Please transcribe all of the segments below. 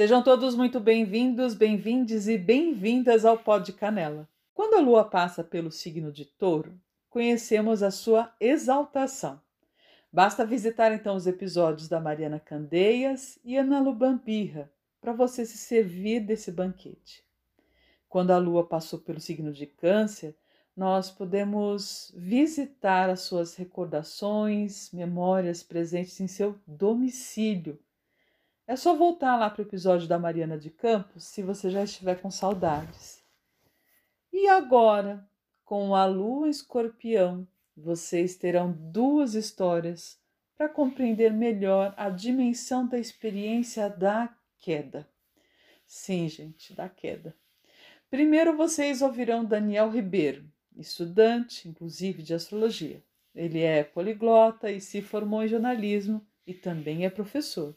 Sejam todos muito bem-vindos, bem-vindes e bem-vindas ao Pó de Canela. Quando a lua passa pelo signo de Touro, conhecemos a sua exaltação. Basta visitar então os episódios da Mariana Candeias e Ana Lubambirra para você se servir desse banquete. Quando a lua passou pelo signo de Câncer, nós podemos visitar as suas recordações, memórias presentes em seu domicílio. É só voltar lá para o episódio da Mariana de Campos se você já estiver com saudades. E agora, com a lua escorpião, vocês terão duas histórias para compreender melhor a dimensão da experiência da queda. Sim, gente, da queda. Primeiro vocês ouvirão Daniel Ribeiro, estudante, inclusive, de astrologia. Ele é poliglota e se formou em jornalismo e também é professor.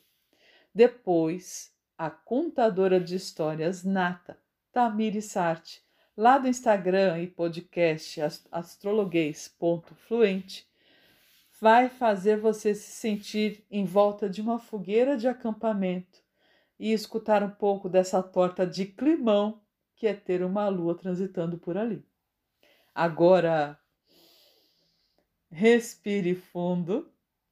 Depois, a contadora de histórias nata, Tamiri Sarti, lá do Instagram e podcast astrologuês.fluente, vai fazer você se sentir em volta de uma fogueira de acampamento e escutar um pouco dessa torta de climão que é ter uma lua transitando por ali. Agora, respire fundo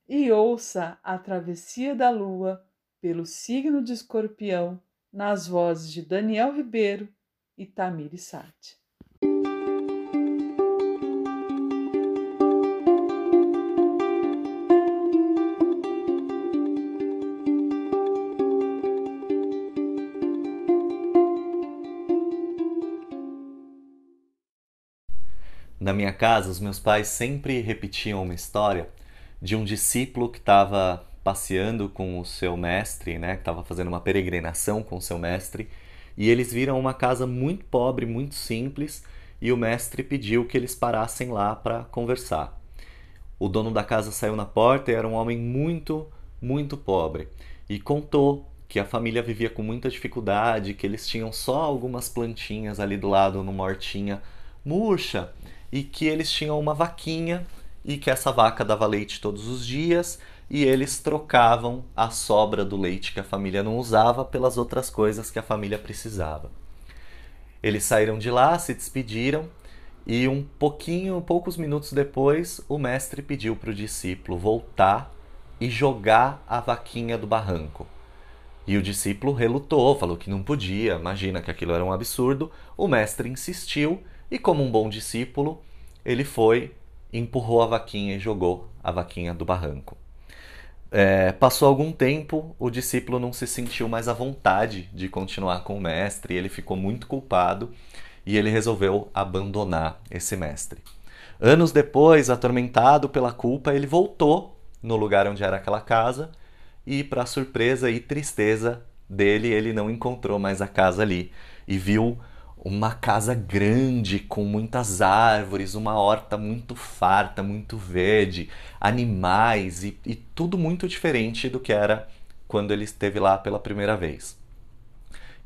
e ouça a travessia da lua pelo signo de Escorpião nas vozes de Daniel Ribeiro e Tamiri Sati. Na minha casa, os meus pais sempre repetiam uma história de um discípulo que estava passeando com o seu mestre, né, que estava fazendo uma peregrinação com o seu mestre, e eles viram uma casa muito pobre, muito simples, e o mestre pediu que eles parassem lá para conversar. O dono da casa saiu na porta e era um homem muito, muito pobre, e contou que a família vivia com muita dificuldade, que eles tinham só algumas plantinhas ali do lado numa hortinha murcha e que eles tinham uma vaquinha e que essa vaca dava leite todos os dias e eles trocavam a sobra do leite que a família não usava pelas outras coisas que a família precisava. Eles saíram de lá, se despediram e um pouquinho, poucos minutos depois, o mestre pediu para o discípulo voltar e jogar a vaquinha do barranco. E o discípulo relutou, falou que não podia, imagina que aquilo era um absurdo. O mestre insistiu e, como um bom discípulo, ele foi, empurrou a vaquinha e jogou a vaquinha do barranco. É, passou algum tempo, o discípulo não se sentiu mais à vontade de continuar com o mestre, ele ficou muito culpado e ele resolveu abandonar esse mestre. Anos depois, atormentado pela culpa, ele voltou no lugar onde era aquela casa e, para surpresa e tristeza dele, ele não encontrou mais a casa ali e viu uma casa grande com muitas árvores, uma horta muito farta, muito verde, animais e, e, tudo muito diferente do que era quando ele esteve lá pela primeira vez.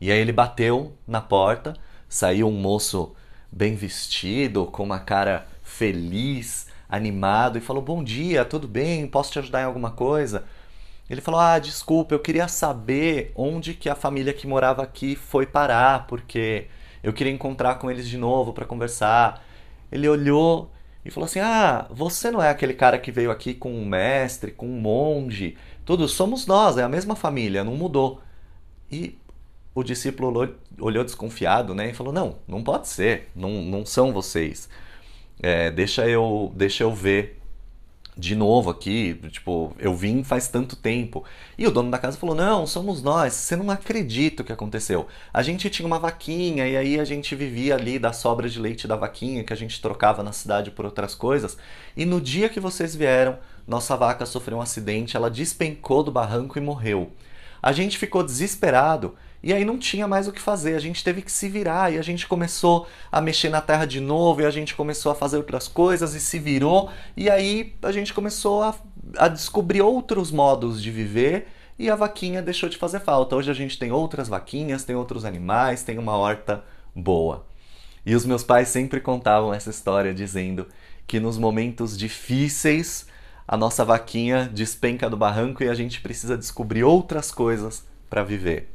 E aí ele bateu na porta, saiu um moço bem vestido, com uma cara feliz, animado e falou: Bom dia, tudo bem? Posso te ajudar em alguma coisa? Ele falou: Ah, desculpa, eu queria saber onde que a família que morava aqui foi parar, porque eu queria encontrar com eles de novo para conversar. Ele olhou e falou assim: Ah, você não é aquele cara que veio aqui com um mestre, com um monge? Todos somos nós, é a mesma família, não mudou. E o discípulo olhou, olhou desconfiado, né? E falou: Não, não pode ser, não, não são vocês. É, deixa eu deixa eu ver de novo aqui, tipo, eu vim faz tanto tempo. E o dono da casa falou: Não, somos nós, você não acredita o que aconteceu. A gente tinha uma vaquinha e aí a gente vivia ali da sobra de leite da vaquinha que a gente trocava na cidade por outras coisas. E no dia que vocês vieram, nossa vaca sofreu um acidente, ela despencou do barranco e morreu. A gente ficou desesperado e aí não tinha mais o que fazer, a gente teve que se virar e a gente começou a mexer na terra de novo e a gente começou a fazer outras coisas e se virou. E aí a gente começou a, a descobrir outros modos de viver e a vaquinha deixou de fazer falta. Hoje a gente tem outras vaquinhas, tem outros animais, tem uma horta boa. E os meus pais sempre contavam essa história dizendo que nos momentos difíceis a nossa vaquinha despenca do barranco e a gente precisa descobrir outras coisas para viver.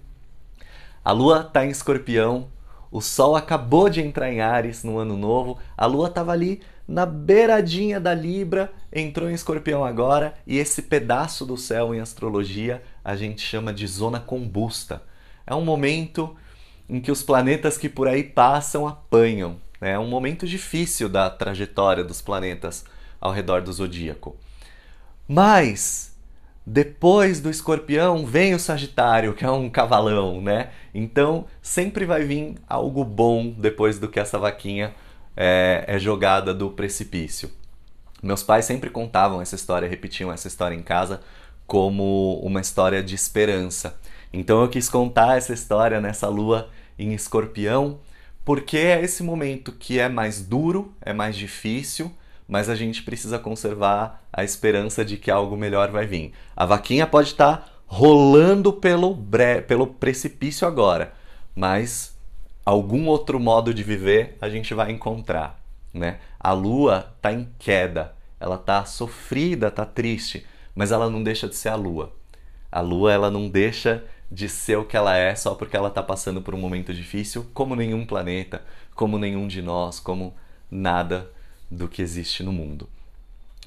A lua está em escorpião, o sol acabou de entrar em Ares no ano novo, a lua estava ali na beiradinha da Libra, entrou em escorpião agora, e esse pedaço do céu em astrologia a gente chama de zona combusta. É um momento em que os planetas que por aí passam apanham. Né? É um momento difícil da trajetória dos planetas ao redor do zodíaco. Mas depois do escorpião vem o Sagitário, que é um cavalão, né? Então sempre vai vir algo bom depois do que essa vaquinha é, é jogada do precipício. Meus pais sempre contavam essa história, repetiam essa história em casa como uma história de esperança. Então eu quis contar essa história nessa lua em escorpião, porque é esse momento que é mais duro, é mais difícil, mas a gente precisa conservar a esperança de que algo melhor vai vir. A vaquinha pode estar rolando pelo, bre... pelo precipício agora, mas algum outro modo de viver a gente vai encontrar, né? A lua está em queda, ela está sofrida, está triste, mas ela não deixa de ser a lua. A lua ela não deixa de ser o que ela é só porque ela está passando por um momento difícil, como nenhum planeta, como nenhum de nós, como nada do que existe no mundo.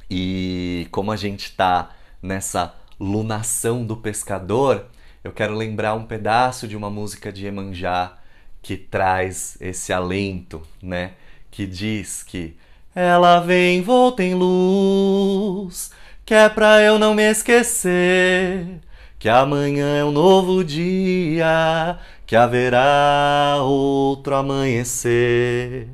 E como a gente está nessa lunação do pescador, eu quero lembrar um pedaço de uma música de Emanjá que traz esse alento, né? Que diz que ela vem, volta em luz, que é pra eu não me esquecer que amanhã é um novo dia, que haverá outro amanhecer.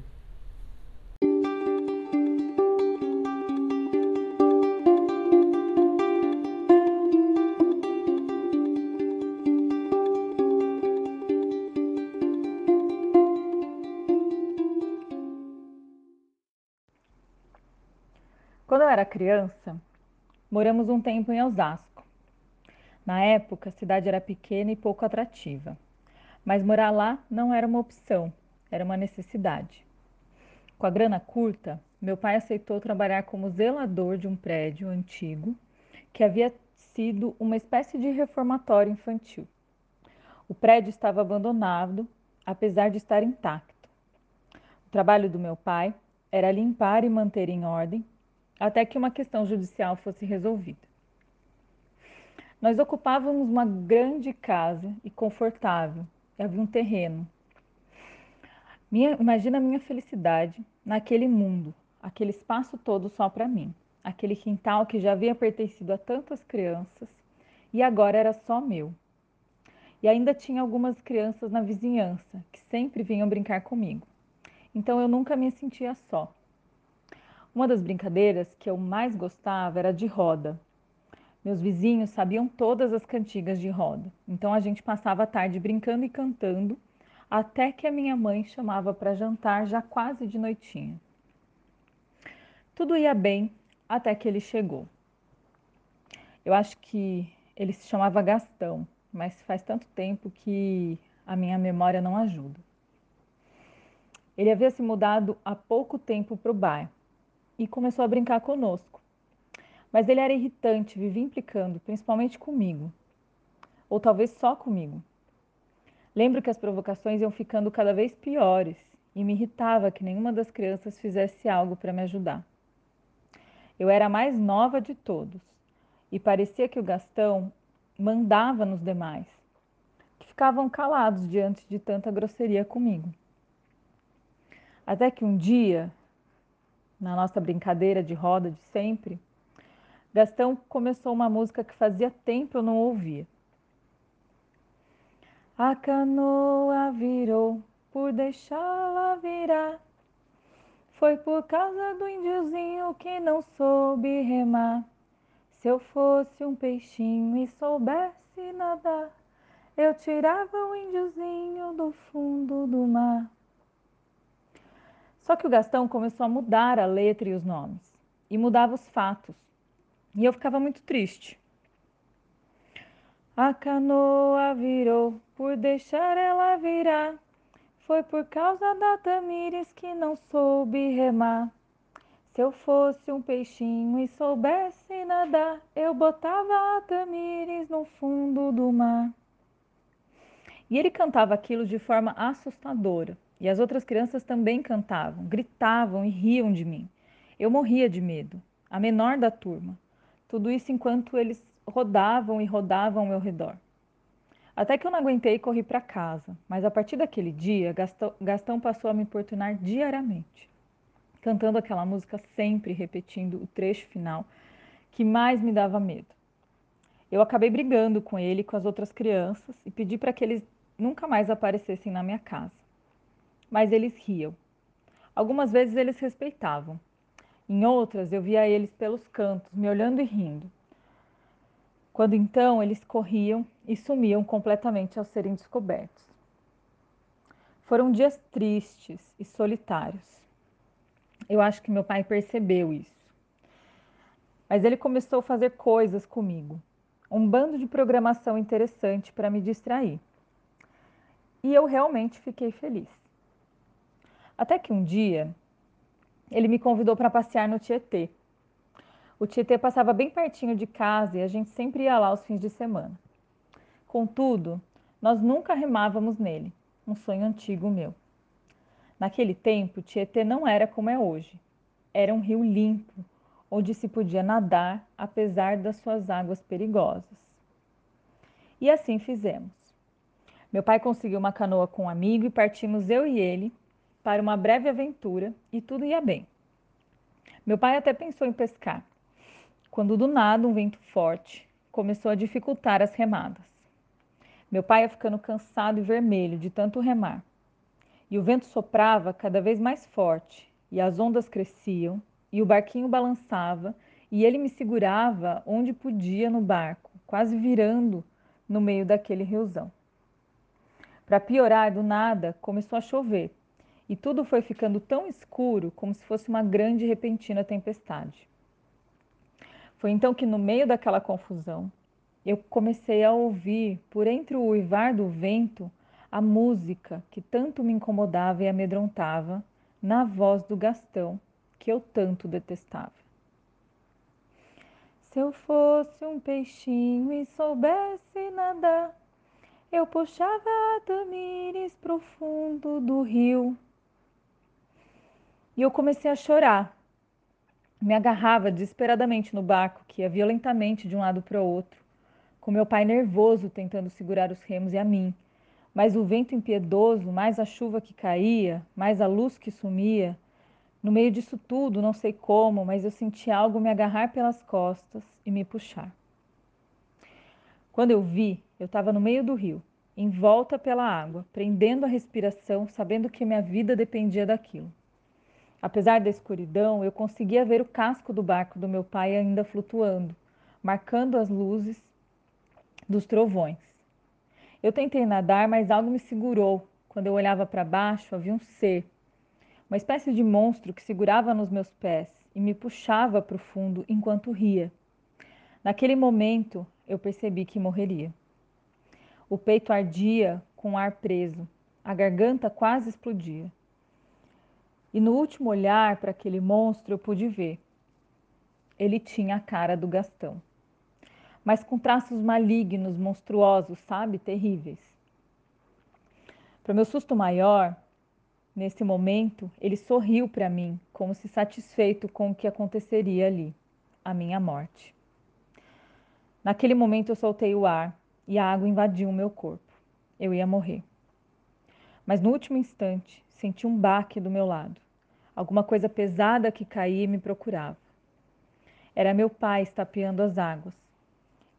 Criança, moramos um tempo em Osasco. Na época, a cidade era pequena e pouco atrativa, mas morar lá não era uma opção, era uma necessidade. Com a grana curta, meu pai aceitou trabalhar como zelador de um prédio antigo que havia sido uma espécie de reformatório infantil. O prédio estava abandonado, apesar de estar intacto. O trabalho do meu pai era limpar e manter em ordem até que uma questão judicial fosse resolvida. Nós ocupávamos uma grande casa e confortável. Havia um terreno. Minha, imagina a minha felicidade naquele mundo, aquele espaço todo só para mim, aquele quintal que já havia pertencido a tantas crianças e agora era só meu. E ainda tinha algumas crianças na vizinhança que sempre vinham brincar comigo. Então eu nunca me sentia só. Uma das brincadeiras que eu mais gostava era de roda. Meus vizinhos sabiam todas as cantigas de roda, então a gente passava a tarde brincando e cantando, até que a minha mãe chamava para jantar já quase de noitinha. Tudo ia bem até que ele chegou. Eu acho que ele se chamava Gastão, mas faz tanto tempo que a minha memória não ajuda. Ele havia se mudado há pouco tempo para o bairro e começou a brincar conosco. Mas ele era irritante, vivia implicando, principalmente comigo. Ou talvez só comigo. Lembro que as provocações iam ficando cada vez piores e me irritava que nenhuma das crianças fizesse algo para me ajudar. Eu era a mais nova de todos e parecia que o Gastão mandava nos demais, que ficavam calados diante de tanta grosseria comigo. Até que um dia, na nossa brincadeira de roda de sempre, Gastão começou uma música que fazia tempo eu não ouvia. A canoa virou por deixá-la virar. Foi por causa do índiozinho que não soube remar. Se eu fosse um peixinho e soubesse nadar, eu tirava o índiozinho do fundo do mar. Só que o Gastão começou a mudar a letra e os nomes, e mudava os fatos. E eu ficava muito triste. A canoa virou por deixar ela virar. Foi por causa da Tamires que não soube remar. Se eu fosse um peixinho e soubesse nadar, eu botava a Tamires no fundo do mar. E ele cantava aquilo de forma assustadora. E as outras crianças também cantavam, gritavam e riam de mim. Eu morria de medo, a menor da turma. Tudo isso enquanto eles rodavam e rodavam ao meu redor. Até que eu não aguentei e corri para casa. Mas a partir daquele dia, Gastão passou a me importunar diariamente, cantando aquela música sempre repetindo o trecho final que mais me dava medo. Eu acabei brigando com ele e com as outras crianças e pedi para que eles nunca mais aparecessem na minha casa. Mas eles riam. Algumas vezes eles respeitavam. Em outras, eu via eles pelos cantos, me olhando e rindo. Quando então eles corriam e sumiam completamente ao serem descobertos. Foram dias tristes e solitários. Eu acho que meu pai percebeu isso. Mas ele começou a fazer coisas comigo. Um bando de programação interessante para me distrair. E eu realmente fiquei feliz. Até que um dia ele me convidou para passear no Tietê. O Tietê passava bem pertinho de casa e a gente sempre ia lá aos fins de semana. Contudo, nós nunca remávamos nele, um sonho antigo meu. Naquele tempo, Tietê não era como é hoje. Era um rio limpo, onde se podia nadar apesar das suas águas perigosas. E assim fizemos. Meu pai conseguiu uma canoa com um amigo e partimos eu e ele para uma breve aventura e tudo ia bem. Meu pai até pensou em pescar, quando do nada um vento forte começou a dificultar as remadas. Meu pai ia ficando cansado e vermelho de tanto remar. E o vento soprava cada vez mais forte, e as ondas cresciam, e o barquinho balançava, e ele me segurava onde podia no barco, quase virando no meio daquele riozão. Para piorar, do nada, começou a chover, e tudo foi ficando tão escuro como se fosse uma grande e repentina tempestade. Foi então que, no meio daquela confusão, eu comecei a ouvir, por entre o uivar do vento, a música que tanto me incomodava e amedrontava, na voz do Gastão, que eu tanto detestava. Se eu fosse um peixinho e soubesse nadar, eu puxava a Tamires profundo do rio. E eu comecei a chorar, me agarrava desesperadamente no barco, que ia violentamente de um lado para o outro, com meu pai nervoso tentando segurar os remos e a mim. Mas o vento impiedoso, mais a chuva que caía, mais a luz que sumia. No meio disso tudo, não sei como, mas eu senti algo me agarrar pelas costas e me puxar. Quando eu vi, eu estava no meio do rio, em volta pela água, prendendo a respiração, sabendo que minha vida dependia daquilo. Apesar da escuridão, eu conseguia ver o casco do barco do meu pai ainda flutuando, marcando as luzes dos trovões. Eu tentei nadar, mas algo me segurou. Quando eu olhava para baixo, havia um ser, uma espécie de monstro que segurava nos meus pés e me puxava para o fundo enquanto ria. Naquele momento, eu percebi que morreria. O peito ardia com o ar preso, a garganta quase explodia. E no último olhar para aquele monstro eu pude ver. Ele tinha a cara do Gastão, mas com traços malignos, monstruosos, sabe? Terríveis. Para meu susto maior, nesse momento, ele sorriu para mim, como se satisfeito com o que aconteceria ali, a minha morte. Naquele momento eu soltei o ar e a água invadiu o meu corpo. Eu ia morrer. Mas no último instante, senti um baque do meu lado. Alguma coisa pesada que caía e me procurava. Era meu pai estapeando as águas.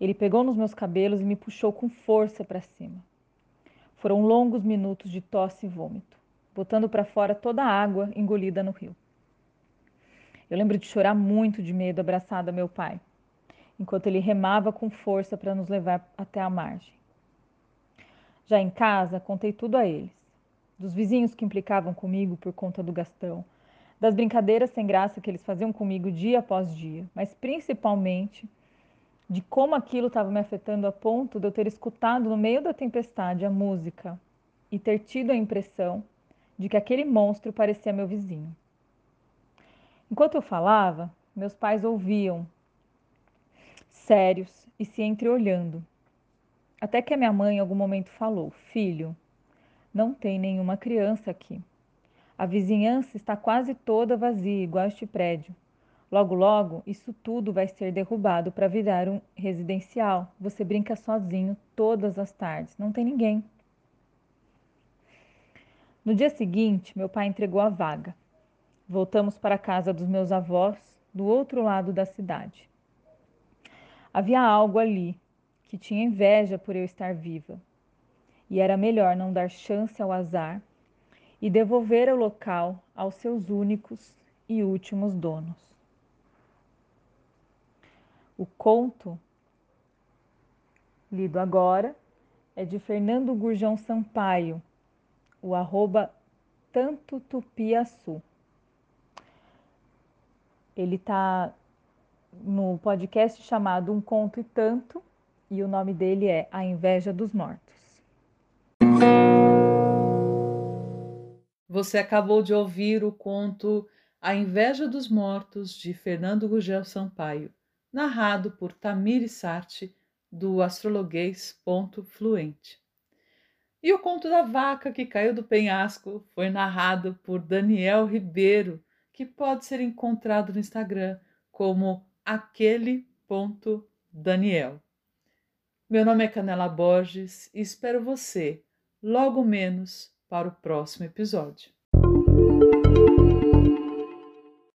Ele pegou nos meus cabelos e me puxou com força para cima. Foram longos minutos de tosse e vômito, botando para fora toda a água engolida no rio. Eu lembro de chorar muito de medo abraçada a meu pai, enquanto ele remava com força para nos levar até a margem. Já em casa, contei tudo a eles dos vizinhos que implicavam comigo por conta do Gastão, das brincadeiras sem graça que eles faziam comigo dia após dia, mas principalmente de como aquilo estava me afetando a ponto de eu ter escutado no meio da tempestade a música e ter tido a impressão de que aquele monstro parecia meu vizinho. Enquanto eu falava, meus pais ouviam, sérios e se entreolhando. Até que a minha mãe em algum momento falou: Filho, não tem nenhuma criança aqui. A vizinhança está quase toda vazia, igual este prédio. Logo, logo, isso tudo vai ser derrubado para virar um residencial. Você brinca sozinho todas as tardes, não tem ninguém. No dia seguinte, meu pai entregou a vaga. Voltamos para a casa dos meus avós, do outro lado da cidade. Havia algo ali que tinha inveja por eu estar viva, e era melhor não dar chance ao azar e devolver o local aos seus únicos e últimos donos. O conto lido agora é de Fernando Gurjão Sampaio, o arroba Tanto Tupiaçu. Ele está no podcast chamado Um Conto e Tanto, e o nome dele é A Inveja dos Mortos. Você acabou de ouvir o conto A Inveja dos Mortos, de Fernando Gugel Sampaio, narrado por Tamir Sarte, do astrologuês Ponto Fluente. E o conto da vaca que caiu do penhasco foi narrado por Daniel Ribeiro, que pode ser encontrado no Instagram como aquele ponto Daniel. Meu nome é Canela Borges e espero você logo menos para o próximo episódio.